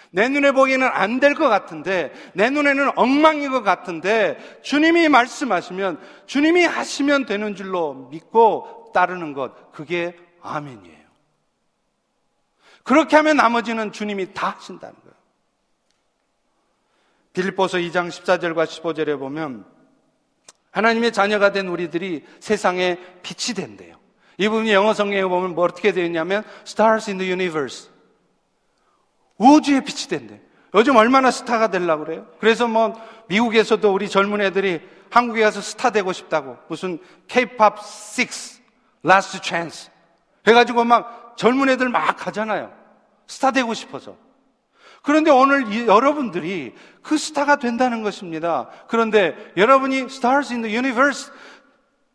내 눈에 보기에는 안 될 것 같은데, 내 눈에는 엉망인 것 같은데, 주님이 말씀하시면, 주님이 하시면 되는 줄로 믿고 따르는 것, 그게 아멘이에요. 그렇게 하면 나머지는 주님이 다 하신다는 거예요. 빌립보서 2장 14절과 15절에 보면 하나님의 자녀가 된 우리들이 세상에 빛이 된대요. 이 부분이 영어 성경에 보면 뭐 어떻게 되어 있냐면 stars in the universe. 우주에 빛이 된대. 요즘 얼마나 스타가 되려고 그래요? 그래서 뭐 미국에서도 우리 젊은 애들이 한국에 가서 스타 되고 싶다고 무슨 K-pop 6 last chance 해 가지고 막 젊은 애들 막 가잖아요. 스타 되고 싶어서. 그런데 오늘 여러분들이 그 스타가 된다는 것입니다. 그런데 여러분이 stars in the universe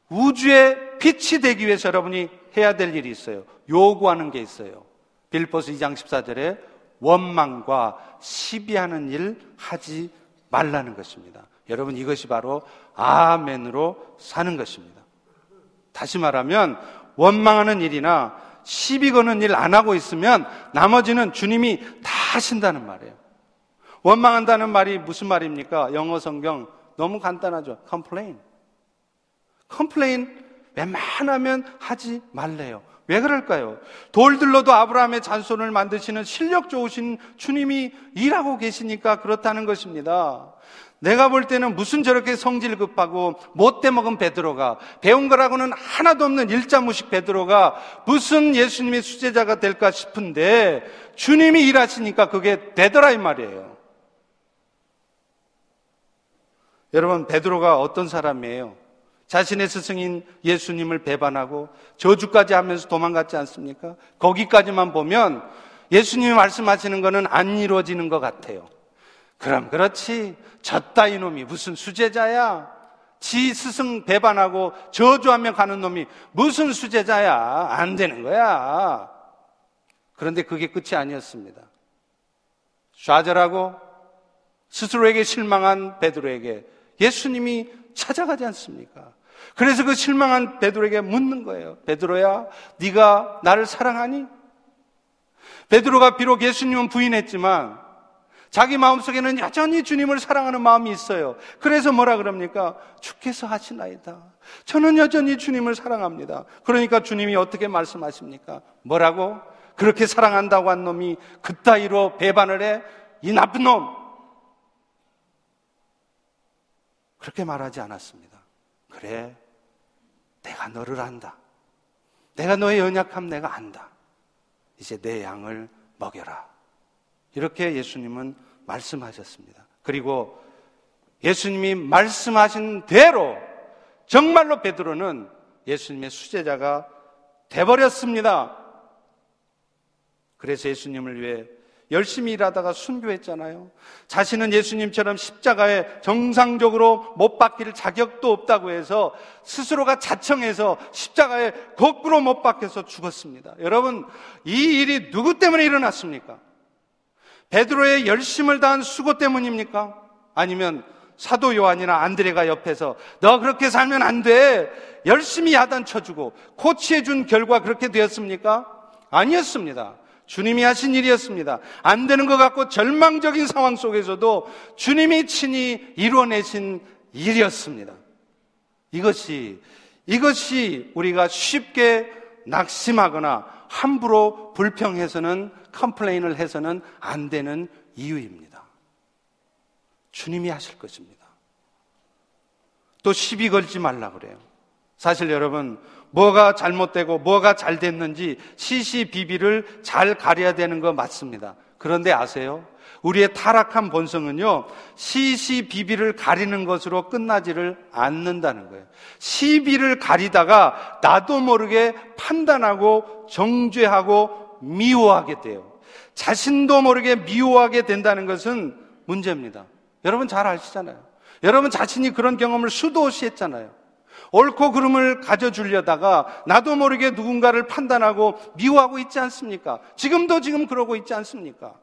우주의 빛이 되기 위해서 여러분이 해야 될 일이 있어요. 요구하는 게 있어요. 빌보스 2장 14절에 원망과 시비하는 일 하지 말라는 것입니다. 여러분 이것이 바로 아멘으로 사는 것입니다. 다시 말하면 원망하는 일이나 시비 거는 일 안 하고 있으면 나머지는 주님이 다 하신다는 말이에요. 원망한다는 말이 무슨 말입니까? 영어 성경 너무 간단하죠. complain. complain 웬만하면 하지 말래요. 왜 그럴까요? 돌들로도 아브라함의 잔손을 만드시는 실력 좋으신 주님이 일하고 계시니까 그렇다는 것입니다. 내가 볼 때는 무슨 저렇게 성질 급하고 못돼 먹은 베드로가 배운 거라고는 하나도 없는 일자무식 베드로가 무슨 예수님의 수제자가 될까 싶은데 주님이 일하시니까 그게 되더라 이 말이에요. 여러분 베드로가 어떤 사람이에요? 자신의 스승인 예수님을 배반하고 저주까지 하면서 도망갔지 않습니까? 거기까지만 보면 예수님이 말씀하시는 것은 안 이루어지는 것 같아요. 그럼 그렇지. 졌다 이놈이 무슨 수제자야? 지 스승 배반하고 저주하며 가는 놈이 무슨 수제자야? 안 되는 거야. 그런데 그게 끝이 아니었습니다. 좌절하고 스스로에게 실망한 베드로에게 예수님이 찾아가지 않습니까? 그래서 그 실망한 베드로에게 묻는 거예요. 베드로야, 네가 나를 사랑하니? 베드로가 비록 예수님은 부인했지만 자기 마음속에는 여전히 주님을 사랑하는 마음이 있어요. 그래서 뭐라 그럽니까? 주께서 하시나이다. 저는 여전히 주님을 사랑합니다. 그러니까 주님이 어떻게 말씀하십니까? 뭐라고? 그렇게 사랑한다고 한 놈이 그따위로 배반을 해? 이 나쁜 놈! 그렇게 말하지 않았습니다. 그래, 내가 너를 안다. 내가 너의 연약함 내가 안다. 이제 내 양을 먹여라. 이렇게 예수님은 말씀하셨습니다. 그리고 예수님이 말씀하신 대로 정말로 베드로는 예수님의 수제자가 돼버렸습니다. 그래서 예수님을 위해 열심히 일하다가 순교했잖아요. 자신은 예수님처럼 십자가에 정상적으로 못 박힐 자격도 없다고 해서 스스로가 자청해서 십자가에 거꾸로 못 박혀서 죽었습니다. 여러분, 이 일이 누구 때문에 일어났습니까? 베드로의 열심을 다한 수고 때문입니까? 아니면 사도 요한이나 안드레가 옆에서 너 그렇게 살면 안 돼. 열심히 야단 쳐주고 코치해 준 결과 그렇게 되었습니까? 아니었습니다. 주님이 하신 일이었습니다. 안 되는 것 같고 절망적인 상황 속에서도 주님이 친히 이루어내신 일이었습니다. 이것이, 이것이 우리가 쉽게 낙심하거나 함부로 불평해서는 컴플레인을 해서는 안 되는 이유입니다. 주님이 하실 것입니다. 또 시비 걸지 말라 그래요. 사실 여러분, 뭐가 잘못되고 뭐가 잘 됐는지 시시비비를 잘 가려야 되는 거 맞습니다. 그런데 아세요? 우리의 타락한 본성은요, 시시비비를 가리는 것으로 끝나지를 않는다는 거예요. 시비를 가리다가 나도 모르게 판단하고 정죄하고 미워하게 돼요. 자신도 모르게 미워하게 된다는 것은 문제입니다. 여러분 잘 아시잖아요. 여러분 자신이 그런 경험을 수도 없이 했잖아요. 옳고 그름을 가져주려다가 나도 모르게 누군가를 판단하고 미워하고 있지 않습니까? 지금도 지금 그러고 있지 않습니까?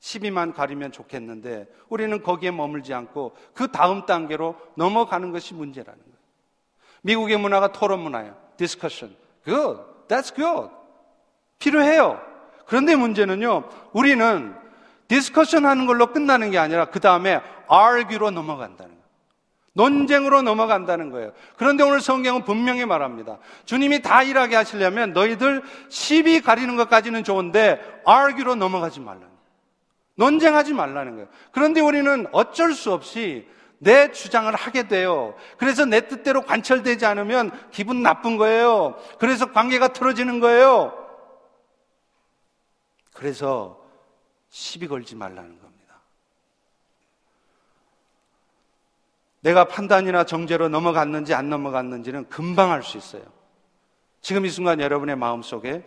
12만 가리면 좋겠는데 우리는 거기에 머물지 않고 그 다음 단계로 넘어가는 것이 문제라는 거예요. 미국의 문화가 토론 문화예요. discussion. good. that's good. 필요해요. 그런데 문제는요. 우리는 discussion 하는 걸로 끝나는 게 아니라 그 다음에 argue로 넘어간다는 거예요. 논쟁으로 넘어간다는 거예요. 그런데 오늘 성경은 분명히 말합니다. 주님이 다 일하게 하시려면 너희들 시비 가리는 것까지는 좋은데 argue로 넘어가지 말라는 거예요. 논쟁하지 말라는 거예요. 그런데 우리는 어쩔 수 없이 내 주장을 하게 돼요. 그래서 내 뜻대로 관철되지 않으면 기분 나쁜 거예요. 그래서 관계가 틀어지는 거예요. 그래서 시비 걸지 말라는 겁니다. 내가 판단이나 정죄로 넘어갔는지 안 넘어갔는지는 금방 알 수 있어요. 지금 이 순간 여러분의 마음 속에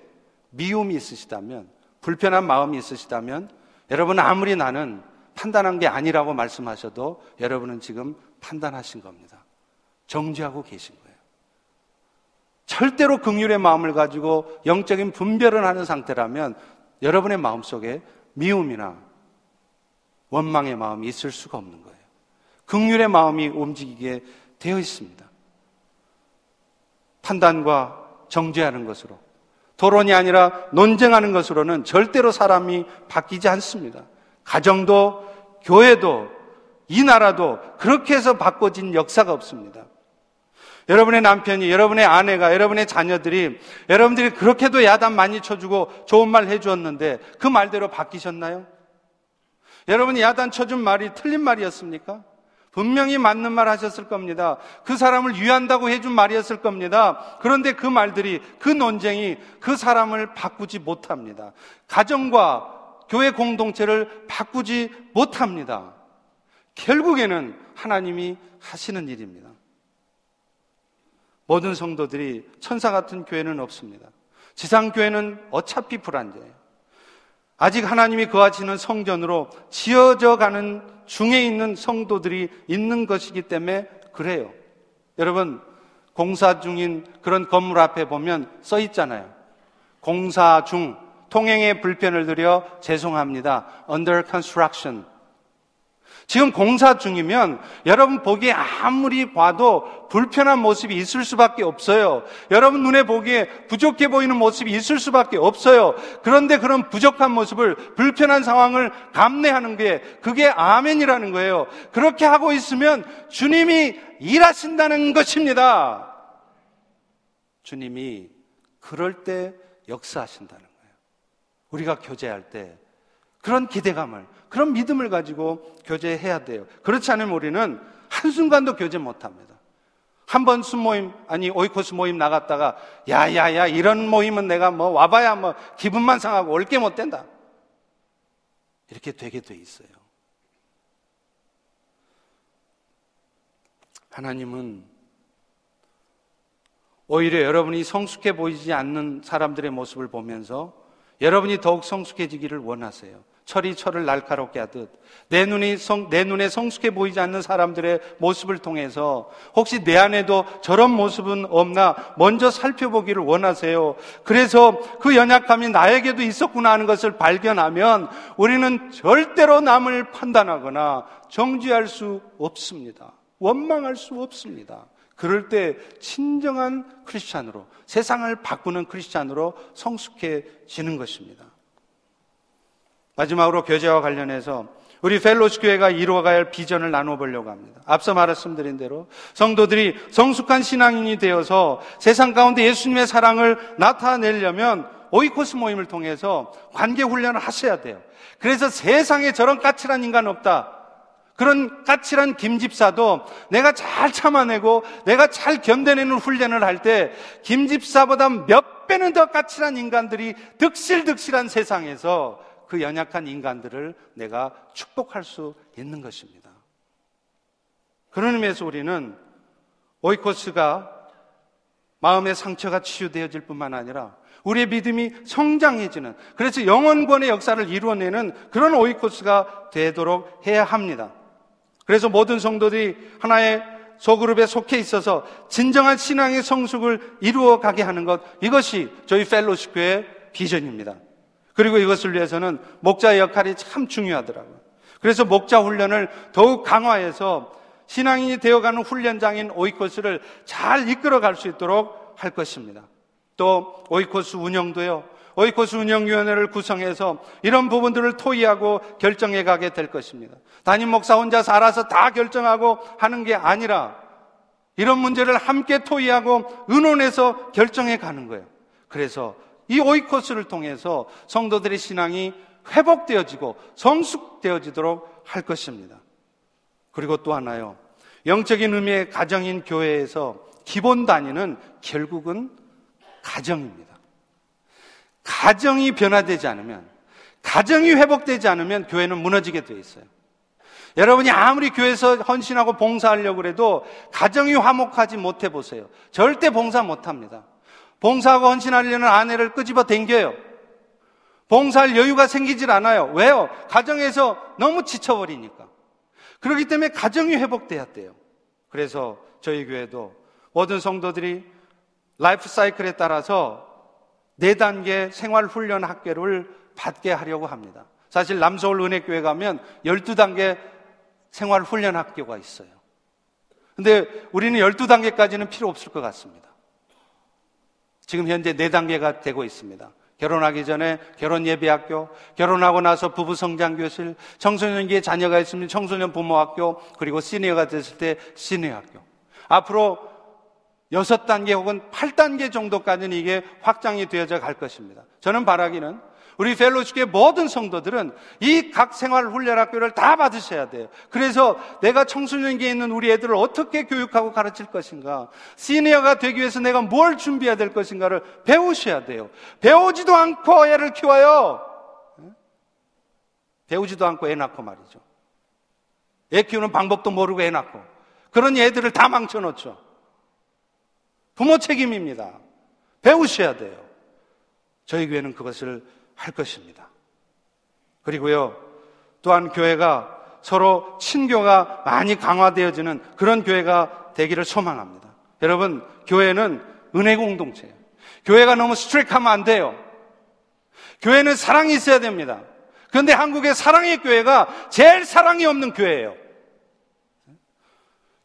미움이 있으시다면, 불편한 마음이 있으시다면, 여러분 아무리 나는 판단한 게 아니라고 말씀하셔도 여러분은 지금 판단하신 겁니다. 정죄하고 계신 거예요. 절대로 극률의 마음을 가지고 영적인 분별을 하는 상태라면 여러분의 마음 속에 미움이나 원망의 마음이 있을 수가 없는 거예요. 극률의 마음이 움직이게 되어 있습니다. 판단과 정죄하는 것으로 토론이 아니라 논쟁하는 것으로는 절대로 사람이 바뀌지 않습니다. 가정도 교회도 이 나라도 그렇게 해서 바꿔진 역사가 없습니다. 여러분의 남편이, 여러분의 아내가, 여러분의 자녀들이 여러분들이 그렇게도 야단 많이 쳐주고 좋은 말 해주었는데 그 말대로 바뀌셨나요? 여러분이 야단 쳐준 말이 틀린 말이었습니까? 분명히 맞는 말 하셨을 겁니다. 그 사람을 위한다고 해준 말이었을 겁니다. 그런데 그 말들이, 그 논쟁이 그 사람을 바꾸지 못합니다. 가정과 교회 공동체를 바꾸지 못합니다. 결국에는 하나님이 하시는 일입니다. 모든 성도들이 천사 같은 교회는 없습니다. 지상교회는 어차피 불안제예요. 아직 하나님이 거하시는 성전으로 지어져 가는 중에 있는 성도들이 있는 것이기 때문에 그래요. 여러분, 공사 중인 그런 건물 앞에 보면 써 있잖아요. 공사 중 통행에 불편을 드려 죄송합니다. Under construction. 지금 공사 중이면 여러분 보기에 아무리 봐도 불편한 모습이 있을 수밖에 없어요. 여러분 눈에 보기에 부족해 보이는 모습이 있을 수밖에 없어요. 그런데 그런 부족한 모습을 불편한 상황을 감내하는 게 그게 아멘이라는 거예요. 그렇게 하고 있으면 주님이 일하신다는 것입니다. 주님이 그럴 때 역사하신다는 거예요. 우리가 교제할 때 그런 기대감을 그런 믿음을 가지고 교제해야 돼요. 그렇지 않으면 우리는 한순간도 교제 못 합니다. 한 번 순모임, 아니, 오이코스 모임 나갔다가, 야, 야, 야, 이런 모임은 내가 뭐 와봐야 뭐 기분만 상하고 올게 못 된다. 이렇게 되게 돼 있어요. 하나님은 오히려 여러분이 성숙해 보이지 않는 사람들의 모습을 보면서 여러분이 더욱 성숙해지기를 원하세요. 철이 철을 날카롭게 하듯 내 눈이 성, 내 눈에 성숙해 보이지 않는 사람들의 모습을 통해서 혹시 내 안에도 저런 모습은 없나 먼저 살펴보기를 원하세요. 그래서 그 연약함이 나에게도 있었구나 하는 것을 발견하면 우리는 절대로 남을 판단하거나 정지할 수 없습니다. 원망할 수 없습니다. 그럴 때 진정한 크리스찬으로 세상을 바꾸는 크리스찬으로 성숙해지는 것입니다. 마지막으로 교제와 관련해서 우리 펠로시 교회가 이루어가야 할 비전을 나눠 보려고 합니다. 앞서 말씀드린 대로 성도들이 성숙한 신앙인이 되어서 세상 가운데 예수님의 사랑을 나타내려면 오이코스 모임을 통해서 관계 훈련을 하셔야 돼요. 그래서 세상에 저런 까칠한 인간 없다. 그런 까칠한 김집사도 내가 잘 참아내고 내가 잘 견뎌내는 훈련을 할 때 김집사보다 몇 배는 더 까칠한 인간들이 득실득실한 세상에서 그 연약한 인간들을 내가 축복할 수 있는 것입니다. 그런 의미에서 우리는 오이코스가 마음의 상처가 치유되어질 뿐만 아니라 우리의 믿음이 성장해지는 그래서 영원권의 역사를 이루어내는 그런 오이코스가 되도록 해야 합니다. 그래서 모든 성도들이 하나의 소그룹에 속해 있어서 진정한 신앙의 성숙을 이루어 가게 하는 것 이것이 저희 펠로십 교의 비전입니다. 그리고 이것을 위해서는 목자의 역할이 참 중요하더라고요. 그래서 목자 훈련을 더욱 강화해서 신앙인이 되어가는 훈련장인 오이코스를 잘 이끌어 갈 수 있도록 할 것입니다. 또 오이코스 운영도요. 오이코스 운영위원회를 구성해서 이런 부분들을 토의하고 결정해 가게 될 것입니다. 담임 목사 혼자서 알아서 다 결정하고 하는 게 아니라 이런 문제를 함께 토의하고 의논해서 결정해 가는 거예요. 그래서 이 오이코스를 통해서 성도들의 신앙이 회복되어지고 성숙되어지도록 할 것입니다. 그리고 또 하나요. 영적인 의미의 가정인 교회에서 기본 단위는 결국은 가정입니다. 가정이 변화되지 않으면, 가정이 회복되지 않으면 교회는 무너지게 되어 있어요. 여러분이 아무리 교회에서 헌신하고 봉사하려고 해도 가정이 화목하지 못해 보세요. 절대 봉사 못 합니다. 봉사하고 헌신하려는 아내를 끄집어 댕겨요. 봉사할 여유가 생기질 않아요. 왜요? 가정에서 너무 지쳐버리니까. 그렇기 때문에 가정이 회복돼야 돼요. 그래서 저희 교회도 모든 성도들이 라이프 사이클에 따라서 네 단계 생활 훈련 학교를 받게 하려고 합니다. 사실 남서울 은혜교회 가면 12단계 생활 훈련 학교가 있어요. 근데 우리는 12단계까지는 필요 없을 것 같습니다. 지금 현재 4단계가 되고 있습니다. 결혼하기 전에 결혼 예배학교, 결혼하고 나서 부부 성장 교실, 청소년기에 자녀가 있으면 청소년 부모 학교, 그리고 시니어가 됐을 때 시니어 학교. 앞으로 6단계 혹은 8단계 정도까지는 이게 확장이 되어져 갈 것입니다. 저는 바라기는 우리 펠로시의 모든 성도들은 이 각 생활 훈련 학교를 다 받으셔야 돼요. 그래서 내가 청소년기에 있는 우리 애들을 어떻게 교육하고 가르칠 것인가, 시니어가 되기 위해서 내가 뭘 준비해야 될 것인가를 배우셔야 돼요. 배우지도 않고 애를 키워요. 배우지도 않고 애 낳고 말이죠. 애 키우는 방법도 모르고 애 낳고. 그런 애들을 다 망쳐놓죠. 부모 책임입니다. 배우셔야 돼요. 저희 교회는 그것을 할 것입니다. 그리고요, 또한 교회가 서로 친교가 많이 강화되어지는 그런 교회가 되기를 소망합니다. 여러분, 교회는 은혜 공동체예요. 교회가 너무 스트릭하면 안 돼요. 교회는 사랑이 있어야 됩니다. 그런데 한국의 사랑의 교회가 제일 사랑이 없는 교회예요.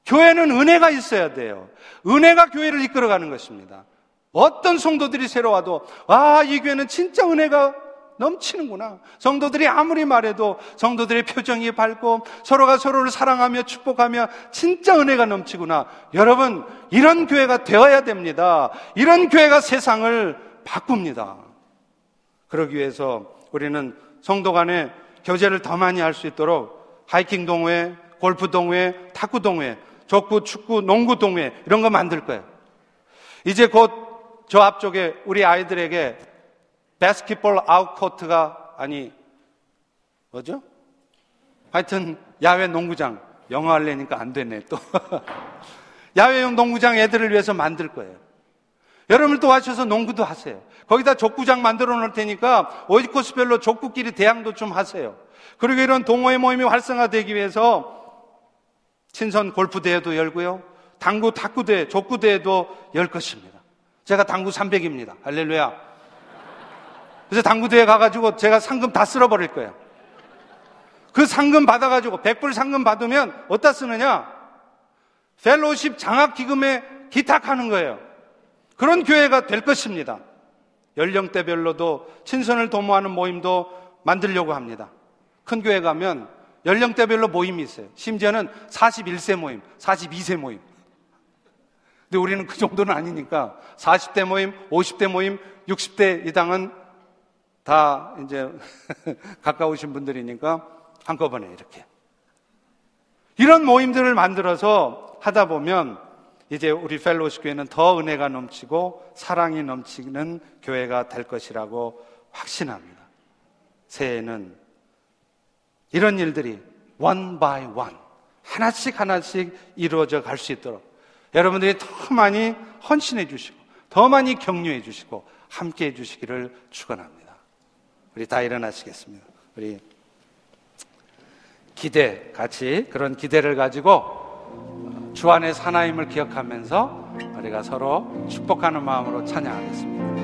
교회는 은혜가 있어야 돼요. 은혜가 교회를 이끌어가는 것입니다. 어떤 성도들이 새로 와도, 아, 이 교회는 진짜 은혜가 넘치는구나. 성도들이 아무리 말해도 성도들의 표정이 밝고 서로가 서로를 사랑하며 축복하며 진짜 은혜가 넘치구나. 여러분, 이런 교회가 되어야 됩니다. 이런 교회가 세상을 바꿉니다. 그러기 위해서 우리는 성도 간에 교제를 더 많이 할 수 있도록 하이킹 동호회, 골프 동호회, 탁구 동호회, 족구, 축구, 농구 동호회 이런 거 만들 거예요. 이제 곧 저 앞쪽에 우리 아이들에게 바스켓볼 아웃코트가 아니 뭐죠? 하여튼 야외 농구장 영어 할래니까 안 되네 또 [LAUGHS] 야외용 농구장 애들을 위해서 만들 거예요. 여러분을 도와주셔서 농구도 하세요. 거기다 족구장 만들어 놓을 테니까 오이코스별로 족구끼리 대항도 좀 하세요. 그리고 이런 동호회 모임이 활성화되기 위해서 친선 골프 대회도 열고요. 당구 탁구 대회, 족구 대회도 열 것입니다. 제가 당구 300입니다. 할렐루야. 그래서 당구 대회 가가지고 제가 상금 다 쓸어버릴 거예요. 그 상금 받아가지고 100불 상금 받으면 어디다 쓰느냐? 펠로십 장학기금에 기탁하는 거예요. 그런 교회가 될 것입니다. 연령대별로도 친선을 도모하는 모임도 만들려고 합니다. 큰 교회 가면 연령대별로 모임이 있어요. 심지어는 41세 모임, 42세 모임. 근데 우리는 그 정도는 아니니까 40대 모임, 50대 모임, 60대 이당은 다 이제 [LAUGHS] 가까우신 분들이니까 한꺼번에 이렇게. 이런 모임들을 만들어서 하다 보면 이제 우리 펠로시 교회는 더 은혜가 넘치고 사랑이 넘치는 교회가 될 것이라고 확신합니다. 새해에는 이런 일들이 one by one 하나씩 하나씩 이루어져 갈 수 있도록 여러분들이 더 많이 헌신해 주시고 더 많이 격려해 주시고 함께 해 주시기를 축원합니다. 우리 다 일어나시겠습니다. 우리 기대 같이 그런 기대를 가지고 주 안에 사나임을 기억하면서 우리가 서로 축복하는 마음으로 찬양하겠습니다.